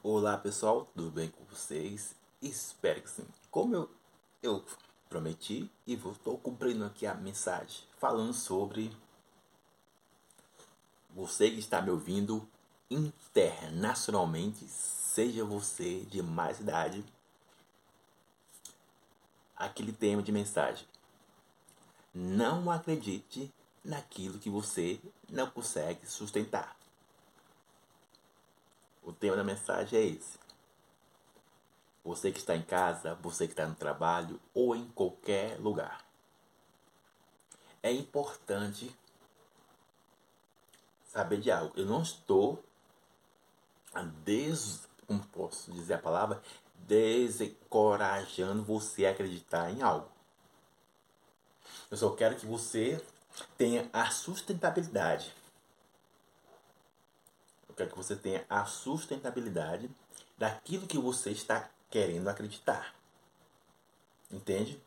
Olá pessoal, tudo bem com vocês? Espero que sim. Como eu, eu prometi e estou cumprindo aqui a mensagem falando sobre você que está me ouvindo internacionalmente, seja você de mais idade, aquele tema de mensagem. Não acredite naquilo que você não consegue sustentar. O tema da mensagem é esse. Você que está em casa, você que está no trabalho ou em qualquer lugar. É importante saber de algo. Eu não estou des, como posso dizer a palavra, desencorajando você a acreditar em algo. Eu só quero que você tenha a sustentabilidade quero que você tenha a sustentabilidade daquilo que você está querendo acreditar. Entende?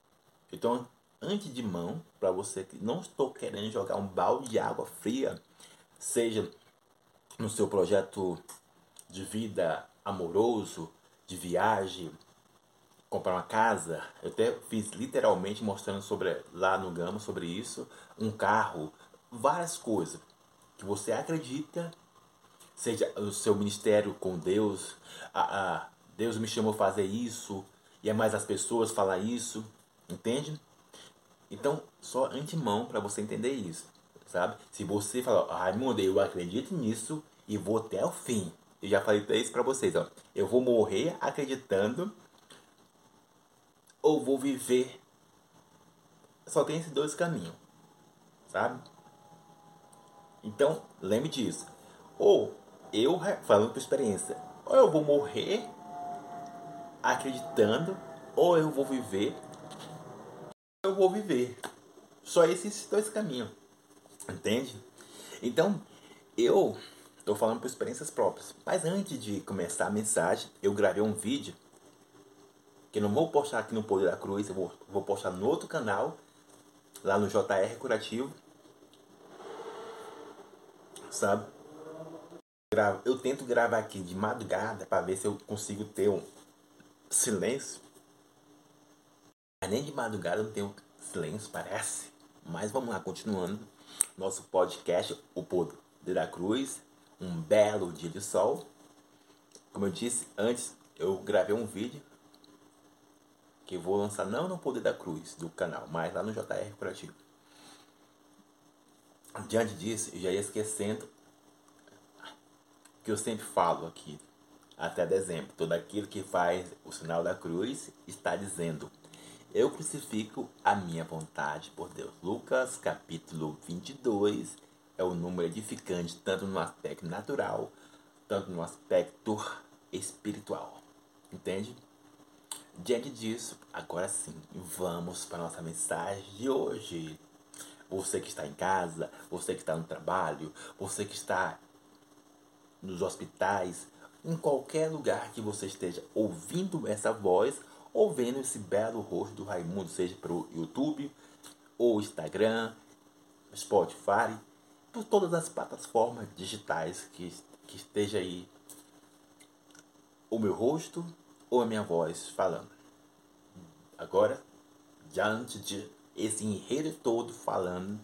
Então, antes de mão, para você que não estou querendo jogar um balde de água fria, seja no seu projeto de vida amoroso, de viagem, comprar uma casa. Eu até fiz literalmente mostrando sobre lá no Gama sobre isso, um carro, várias coisas que você acredita seja o seu ministério com Deus, a, a, Deus me chamou a fazer isso, e é mais as pessoas falar isso, entende? Então, só antemão para você entender isso, sabe? Se você falar, Raimundo, eu acredito nisso e vou até o fim. Eu já falei isso para vocês, ó. Eu vou morrer acreditando ou vou viver. Só tem esses dois caminhos, sabe? Então, lembre disso. Ou eu falando por experiência, ou eu vou morrer acreditando, ou eu vou viver, eu vou viver. Só esses dois caminhos. Entende? Então, eu estou falando por experiências próprias. Mas antes de começar a mensagem, eu gravei um vídeo que não vou postar aqui no Poder da Cruz, eu vou, vou postar no outro canal, lá no JR Curativo. Sabe? Eu tento gravar aqui de madrugada para ver se eu consigo ter um silêncio. Mas nem de madrugada não tenho silêncio, parece. Mas vamos lá, continuando. Nosso podcast, O Poder da Cruz. Um belo dia de sol. Como eu disse antes, eu gravei um vídeo que vou lançar não no Poder da Cruz do canal, mas lá no JR Curativo. Diante disso, eu já ia esquecendo que eu sempre falo aqui, até dezembro. Todo aquele que faz o sinal da cruz está dizendo: Eu crucifico a minha vontade por Deus. Lucas capítulo 22 é o número edificante, tanto no aspecto natural, tanto no aspecto espiritual. Entende? Diante disso, agora sim, vamos para a nossa mensagem de hoje. Você que está em casa, você que está no trabalho, você que está nos hospitais, em qualquer lugar que você esteja ouvindo essa voz ou vendo esse belo rosto do Raimundo, seja pelo YouTube ou Instagram, Spotify, por todas as plataformas digitais que, que esteja aí o meu rosto ou a minha voz falando. Agora, diante de esse enredo todo falando,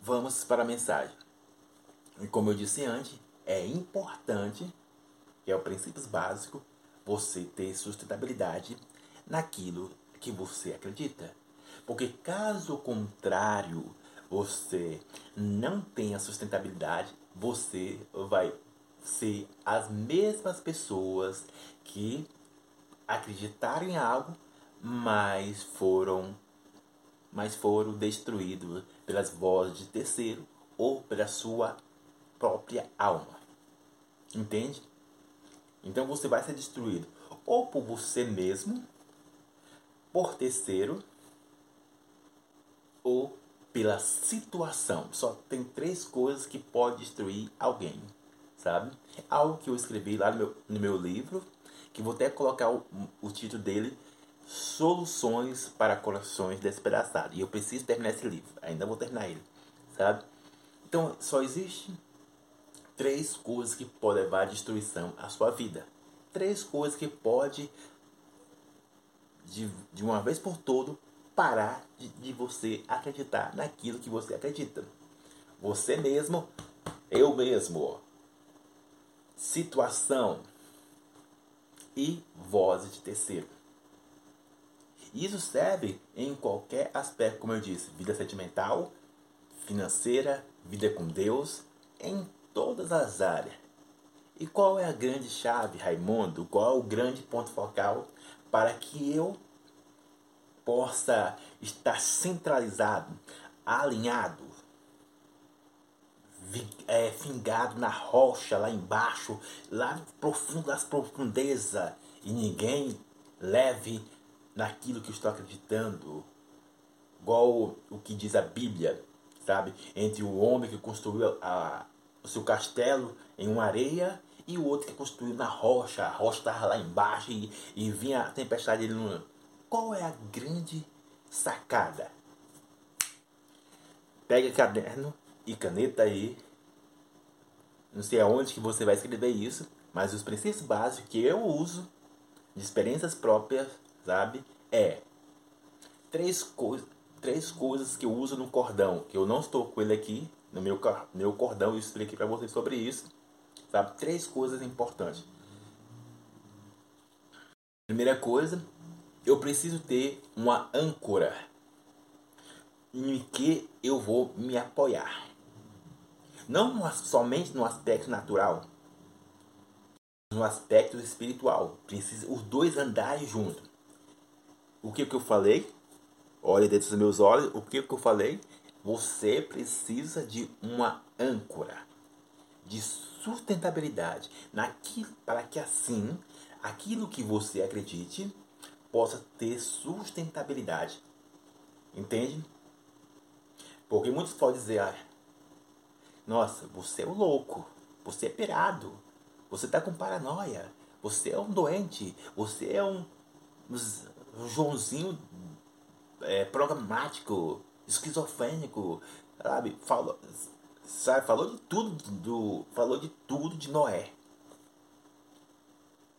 vamos para a mensagem. E como eu disse antes, é importante, que é o princípio básico, você ter sustentabilidade naquilo que você acredita. Porque caso contrário, você não tenha sustentabilidade, você vai ser as mesmas pessoas que acreditaram em algo, mas foram mas foram destruídos pelas vozes de terceiro ou pela sua própria alma. Entende? Então você vai ser destruído ou por você mesmo, por terceiro, ou pela situação. Só tem três coisas que pode destruir alguém, sabe? Algo que eu escrevi lá no meu, no meu livro, que vou até colocar o, o título dele, Soluções para Corações Despedaçados. E eu preciso terminar esse livro, ainda vou terminar ele, sabe? Então só existe três coisas que podem levar à destruição à sua vida. Três coisas que pode de, de uma vez por todo parar de, de você acreditar naquilo que você acredita. Você mesmo, eu mesmo, situação e vozes de terceiro. Isso serve em qualquer aspecto, como eu disse, vida sentimental, financeira, vida com Deus, em todas as áreas. E qual é a grande chave, Raimundo? Qual é o grande ponto focal para que eu possa estar centralizado, alinhado, é, fingado na rocha lá embaixo, lá profundo das profundezas, e ninguém leve naquilo que estou acreditando. Igual o que diz a Bíblia, sabe? Entre o homem que construiu a, o seu castelo em uma areia e o outro que construiu na rocha. A rocha estava lá embaixo e, e vinha a tempestade. Ele não... Qual é a grande sacada? Pega caderno e caneta aí. Não sei aonde que você vai escrever isso, mas os princípios básicos que eu uso de experiências próprias, sabe? É três coisas, três coisas que eu uso no cordão, que eu não estou com ele aqui no meu meu cordão, eu expliquei para vocês sobre isso, sabe? Três coisas importantes. Primeira coisa, eu preciso ter uma âncora em que eu vou me apoiar. Não somente no aspecto natural, no aspecto espiritual. Precisa os dois andarem juntos. O que, que eu falei? Olhe dentro dos meus olhos. O que, que eu falei? Você precisa de uma âncora de sustentabilidade naquilo, para que assim aquilo que você acredite possa ter sustentabilidade. Entende? Porque muitos podem dizer, ah, nossa, você é um louco. Você é pirado. Você está com paranoia. Você é um doente. Você é um, um Joãozinho é, programático, esquizofrênico. Sabe? Falou, sabe? Falou de tudo do. Falou de tudo de Noé.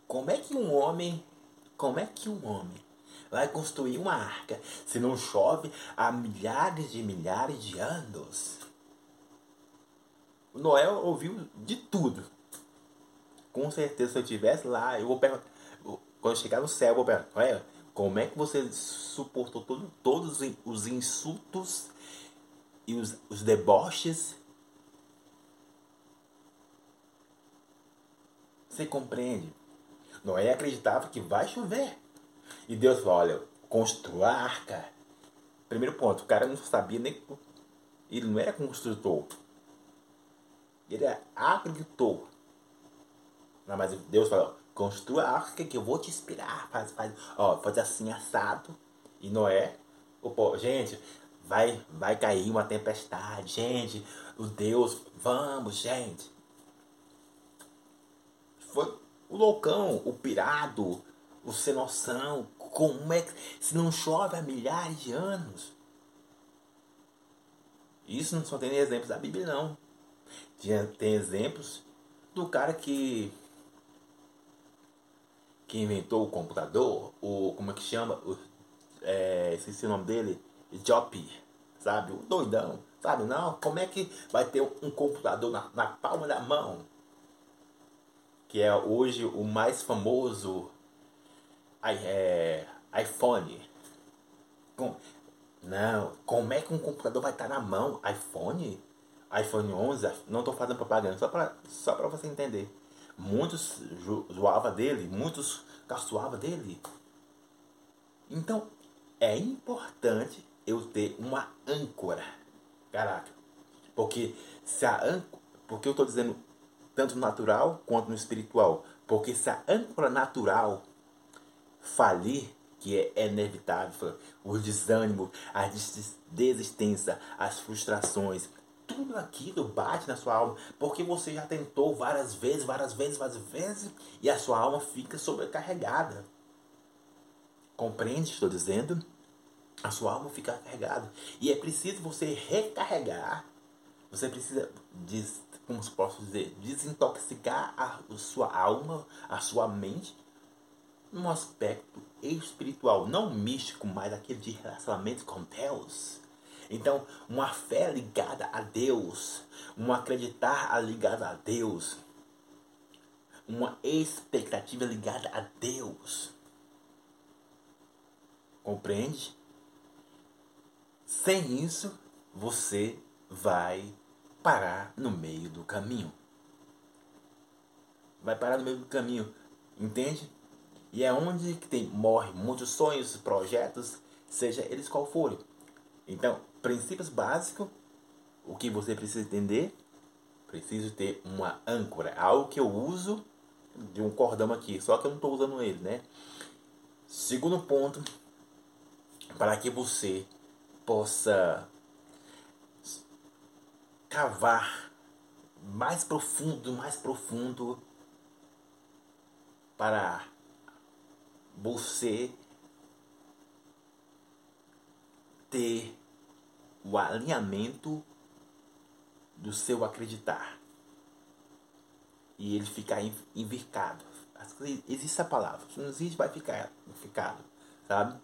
Como é que um homem. Como é que um homem vai construir uma arca se não chove há milhares de milhares de anos? O Noé ouviu de tudo. Com certeza, se eu estivesse lá, eu vou perguntar. Quando chegar no céu, eu vou perguntar: Noé, como é que você suportou todo, todos os insultos e os, os deboches? Você compreende? Noé acreditava que vai chover. E Deus falou: olha, construa a arca. Primeiro ponto, o cara não sabia nem. Ele não era construtor. Ele agricultor. Não, mas Deus falou, construa a arca que eu vou te inspirar. Faz, faz, ó, faz assim assado. E Noé, opa, gente, vai, vai cair uma tempestade. Gente, o Deus, vamos, gente. Foi o loucão, o pirado, o sem noção. Como é que se não chove há milhares de anos? Isso não só tem exemplos da Bíblia, não. Tem exemplos do cara que que inventou o computador, o como é que chama, o, é, esqueci o nome dele, Jopp, sabe, o doidão, sabe, não, como é que vai ter um computador na, na palma da mão, que é hoje o mais famoso é, iPhone, com, não, como é que um computador vai estar na mão, iPhone, iPhone 11, não estou fazendo propaganda, só para só você entender. Muitos zoava dele, muitos caçoava dele. Então, é importante eu ter uma âncora. Caraca. Porque se a âncora, porque eu estou dizendo tanto no natural quanto no espiritual, porque se a âncora natural falir, que é inevitável, o desânimo, a desistência, as frustrações, tudo aquilo bate na sua alma, porque você já tentou várias vezes, várias vezes, várias vezes, e a sua alma fica sobrecarregada. Compreende? Estou dizendo? A sua alma fica carregada. E é preciso você recarregar Você precisa, de, como posso dizer, desintoxicar a sua alma, a sua mente, num aspecto espiritual, não místico, mas aquele de relacionamento com Deus. Então, uma fé ligada a Deus, um acreditar ligado a Deus, uma expectativa ligada a Deus. Compreende? Sem isso, você vai parar no meio do caminho. Vai parar no meio do caminho, entende? E é onde que tem morre muitos sonhos, projetos, seja eles qual forem. Então, princípios básicos, o que você precisa entender, preciso ter uma âncora, algo que eu uso de um cordão aqui, só que eu não estou usando ele, né? Segundo ponto, para que você possa cavar mais profundo, mais profundo para você ter o alinhamento do seu acreditar e ele ficar invircado. Existe essa palavra. Se não existe, vai ficar ficado, sabe?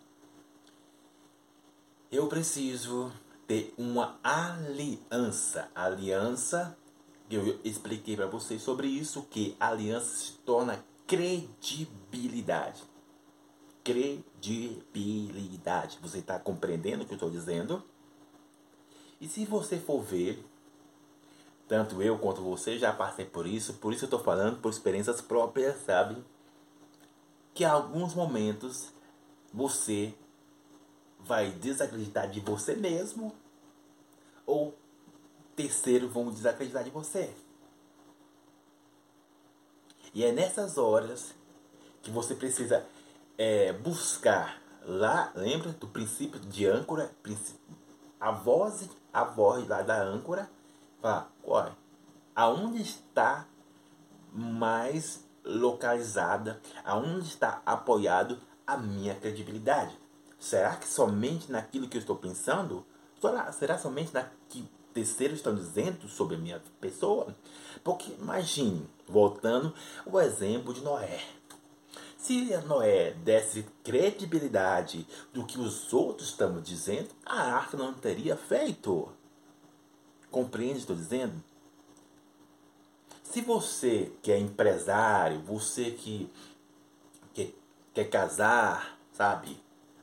Eu preciso ter uma aliança. Aliança, eu expliquei para vocês sobre isso, que aliança se torna credibilidade. Credibilidade. Você está compreendendo o que eu estou dizendo? E se você for ver, tanto eu quanto você já passei por isso, por isso eu estou falando por experiências próprias, sabe? Que em alguns momentos você vai desacreditar de você mesmo ou terceiros vão desacreditar de você. E é nessas horas que você precisa é, buscar lá, lembra do princípio de âncora, a voz, a voz lá da âncora, fala, olha, aonde está mais localizada, aonde está apoiado a minha credibilidade? Será que somente naquilo que eu estou pensando? Será, será somente na que terceiros estão dizendo sobre a minha pessoa? Porque imagine, voltando o exemplo de Noé. Se Noé desse credibilidade do que os outros estão dizendo, a arca não teria feito. Compreende que estou dizendo? Se você que é empresário, você que, que quer casar, sabe?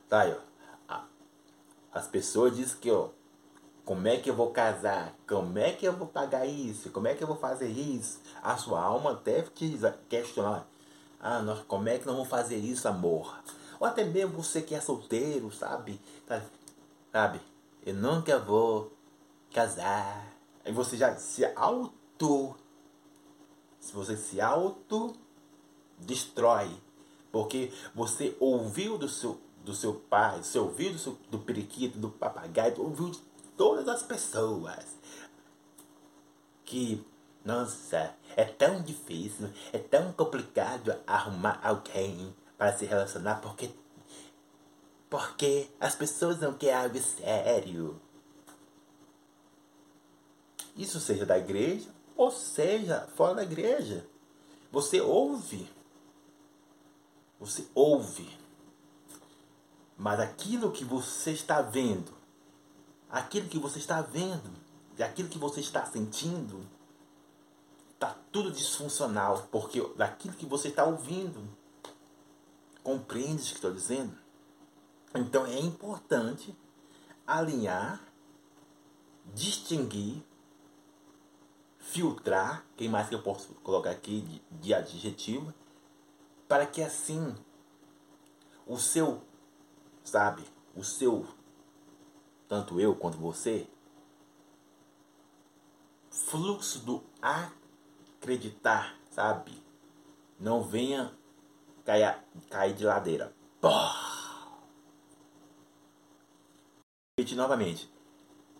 Tá aí. As pessoas dizem que, ó, como é que eu vou casar? Como é que eu vou pagar isso? Como é que eu vou fazer isso? A sua alma deve te questionar. Ah, nós, como é que nós vamos fazer isso, amor? Ou até mesmo você que é solteiro, sabe? Tá, sabe? Eu nunca vou casar. Aí você já se auto. Se você se auto destrói. Porque você ouviu do seu do seu pai, você ouviu do, seu, do periquito, do papagaio, ouviu de todas as pessoas. Que, nossa, é tão difícil, é tão complicado arrumar alguém para se relacionar porque porque as pessoas não querem algo sério. Isso seja da igreja ou seja fora da igreja. Você ouve. Você ouve. Mas aquilo que você está vendo, aquilo que você está vendo, e aquilo que você está sentindo, está tudo disfuncional, porque daquilo que você está ouvindo. Compreende o que estou dizendo? Então é importante alinhar, distinguir, filtrar, quem mais que eu posso colocar aqui de, de adjetivo, para que assim o seu sabe? O seu, tanto eu quanto você, fluxo do acreditar, sabe? Não venha cair, cair de ladeira. Repetir novamente.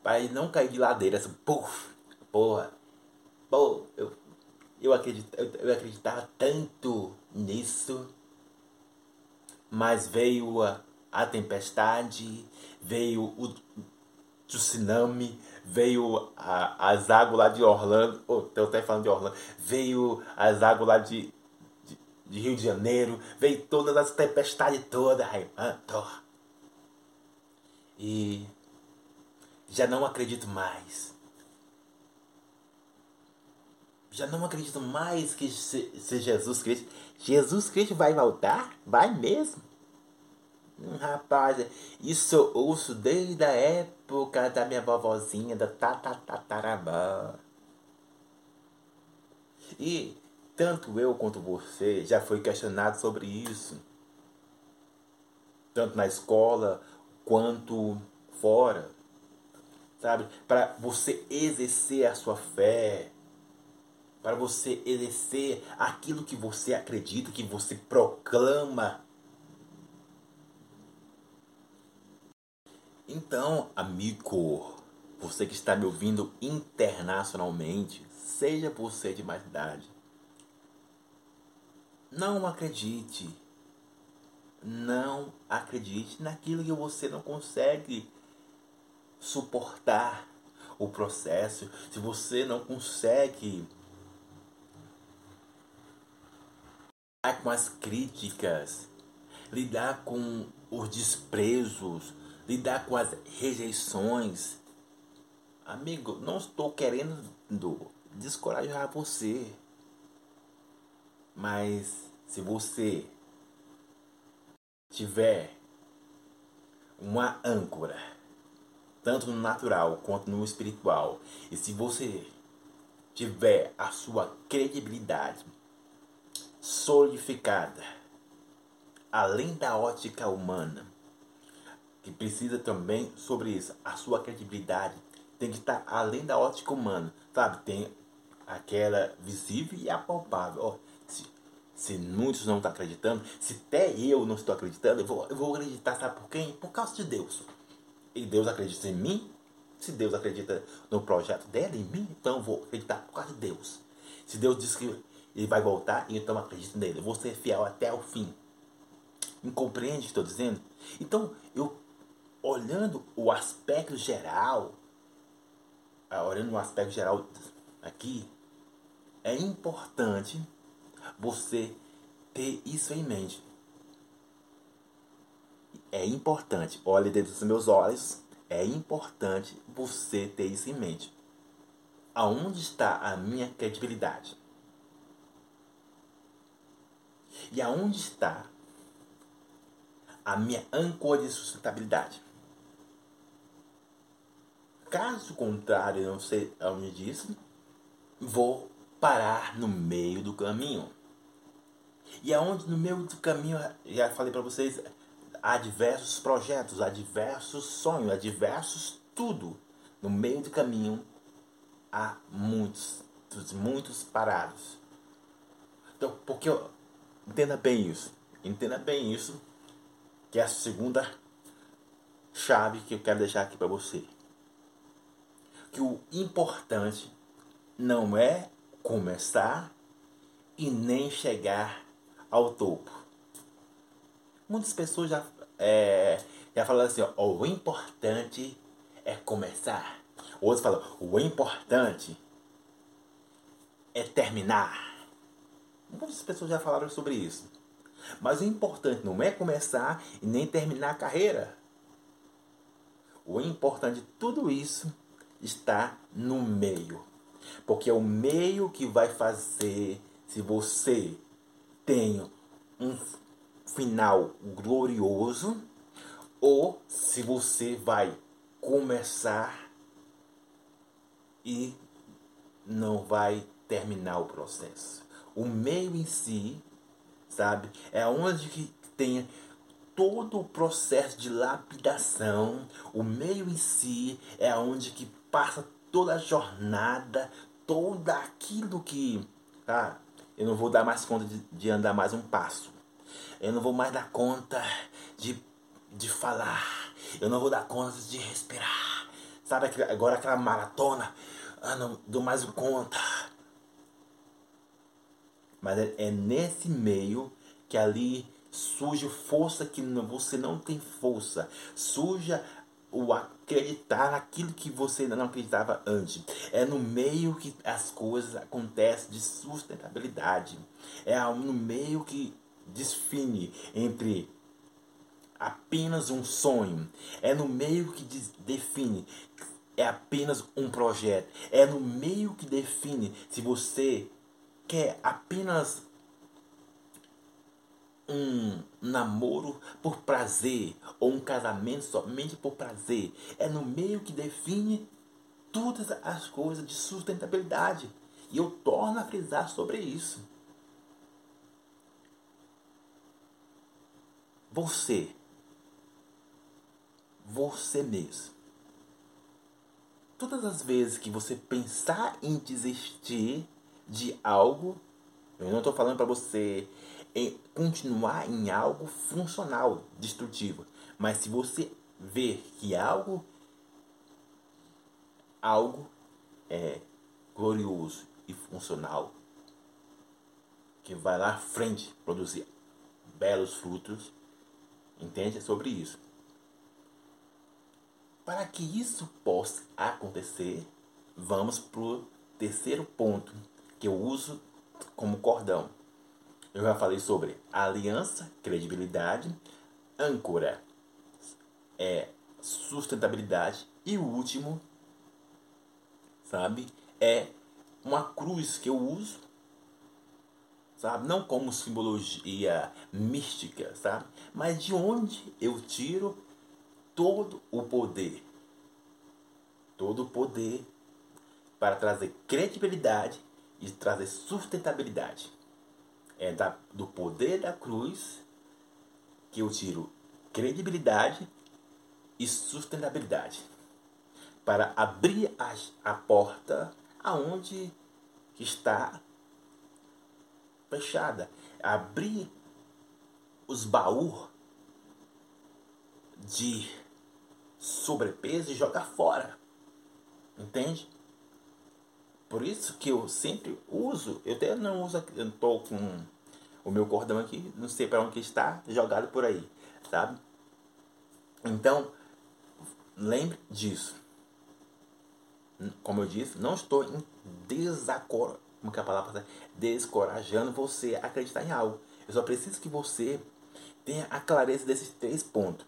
Para não cair de ladeira, assim, puf, porra, pô, eu, eu, eu, eu acreditava tanto nisso, mas veio a a tempestade, veio o tsunami, veio a, as águas lá de Orlando, oh, estou até falando de Orlando, veio as águas lá de, de, de Rio de Janeiro, veio todas as tempestades todas, aí, e já não acredito mais. Já não acredito mais que se, se Jesus Cristo. Jesus Cristo vai voltar? Vai mesmo? Hum, rapaz, isso eu ouço desde a época da minha vovozinha, da tatatatarabá. E tanto eu quanto você já foi questionado sobre isso. Tanto na escola quanto fora. Sabe? Para você exercer a sua fé. Para você exercer aquilo que você acredita, que você proclama Então, amigo, você que está me ouvindo internacionalmente, seja você de mais idade, não acredite. Não acredite naquilo que você não consegue suportar o processo. Se você não consegue lidar com as críticas, lidar com os desprezos, lidar com as rejeições. Amigo, não estou querendo descorajar você. Mas se você tiver uma âncora, tanto no natural quanto no espiritual, e se você tiver a sua credibilidade solidificada, além da ótica humana, que precisa também sobre isso. A sua credibilidade tem que estar além da ótica humana, sabe? Tem aquela visível e a palpável. Oh, se, se muitos não estão acreditando, se até eu não estou acreditando, eu vou, eu vou acreditar, sabe por quem? Por causa de Deus. E Deus acredita em mim. Se Deus acredita no projeto dele, em mim, então eu vou acreditar por causa de Deus. Se Deus diz que ele vai voltar, então acredito nele. Eu vou ser fiel até o fim. Me compreende o que estou dizendo? Então, eu olhando o aspecto geral, ah, olhando o aspecto geral aqui, é importante você ter isso em mente. É importante, olhe dentro dos meus olhos, é importante você ter isso em mente. Aonde está a minha credibilidade? E aonde está a minha âncora de sustentabilidade? Caso contrário, eu não sei aonde disso, vou parar no meio do caminho. E aonde no meio do caminho, já falei para vocês, há diversos projetos, há diversos sonhos, há diversos tudo. No meio do caminho há muitos, muitos parados. Então, porque entenda bem isso, entenda bem isso, que é a segunda chave que eu quero deixar aqui para você que o importante não é começar e nem chegar ao topo. Muitas pessoas já, é, já falam assim, ó, o importante é começar. Outros falam, o importante é terminar. Muitas pessoas já falaram sobre isso. Mas o importante não é começar e nem terminar a carreira. O importante de tudo isso está no meio. Porque é o meio que vai fazer se você tem um final glorioso ou se você vai começar e não vai terminar o processo. O meio em si, sabe, é onde que tem todo o processo de lapidação, o meio em si é onde que passa toda a jornada, todo aquilo que. Ah, eu não vou dar mais conta de, de andar mais um passo. Eu não vou mais dar conta de, de falar. Eu não vou dar conta de respirar. Sabe agora aquela maratona? Ah, não dou mais conta. Mas é, é nesse meio que ali surge força que você não tem força. Surge o acreditar naquilo que você ainda não acreditava antes. É no meio que as coisas acontecem de sustentabilidade. É no meio que define entre apenas um sonho. É no meio que define é apenas um projeto. É no meio que define se você quer apenas um namoro por prazer ou um casamento somente por prazer. É no meio que define todas as coisas de sustentabilidade. E eu torno a frisar sobre isso. Você, você mesmo, todas as vezes que você pensar em desistir de algo, eu não estou falando para você em continuar em algo funcional, destrutivo, mas se você ver que algo algo é glorioso e funcional que vai lá à frente produzir belos frutos, entende? É sobre isso. Para que isso possa acontecer, vamos para o terceiro ponto que eu uso como cordão. Eu já falei sobre aliança, credibilidade, âncora, é sustentabilidade e o último, sabe, é uma cruz que eu uso, sabe, não como simbologia mística, sabe, mas de onde eu tiro todo o poder. Todo o poder para trazer credibilidade e trazer sustentabilidade. É da, do poder da cruz que eu tiro credibilidade e sustentabilidade para abrir a, a porta aonde está fechada, abrir os baús de sobrepeso e jogar fora. Entende? Por isso que eu sempre uso, eu até não uso, eu tô com o meu cordão aqui, não sei para onde está, jogado por aí, sabe? Então, lembre disso. Como eu disse, não estou em desacor, como que é a palavra descorajando você a acreditar em algo. Eu só preciso que você tenha a clareza desses três pontos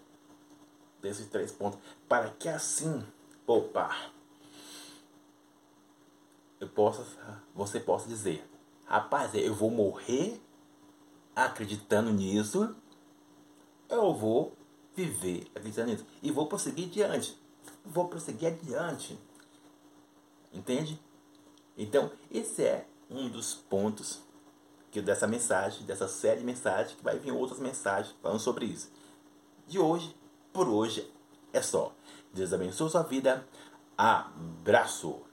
desses três pontos, para que assim, opa, eu possa, você possa dizer, rapaz, eu vou morrer acreditando nisso, eu vou viver acreditando nisso e vou prosseguir adiante, vou prosseguir adiante, entende? Então, esse é um dos pontos que dessa mensagem, dessa série de mensagens, que vai vir outras mensagens falando sobre isso. De hoje, por hoje é só. Deus abençoe sua vida. Abraço!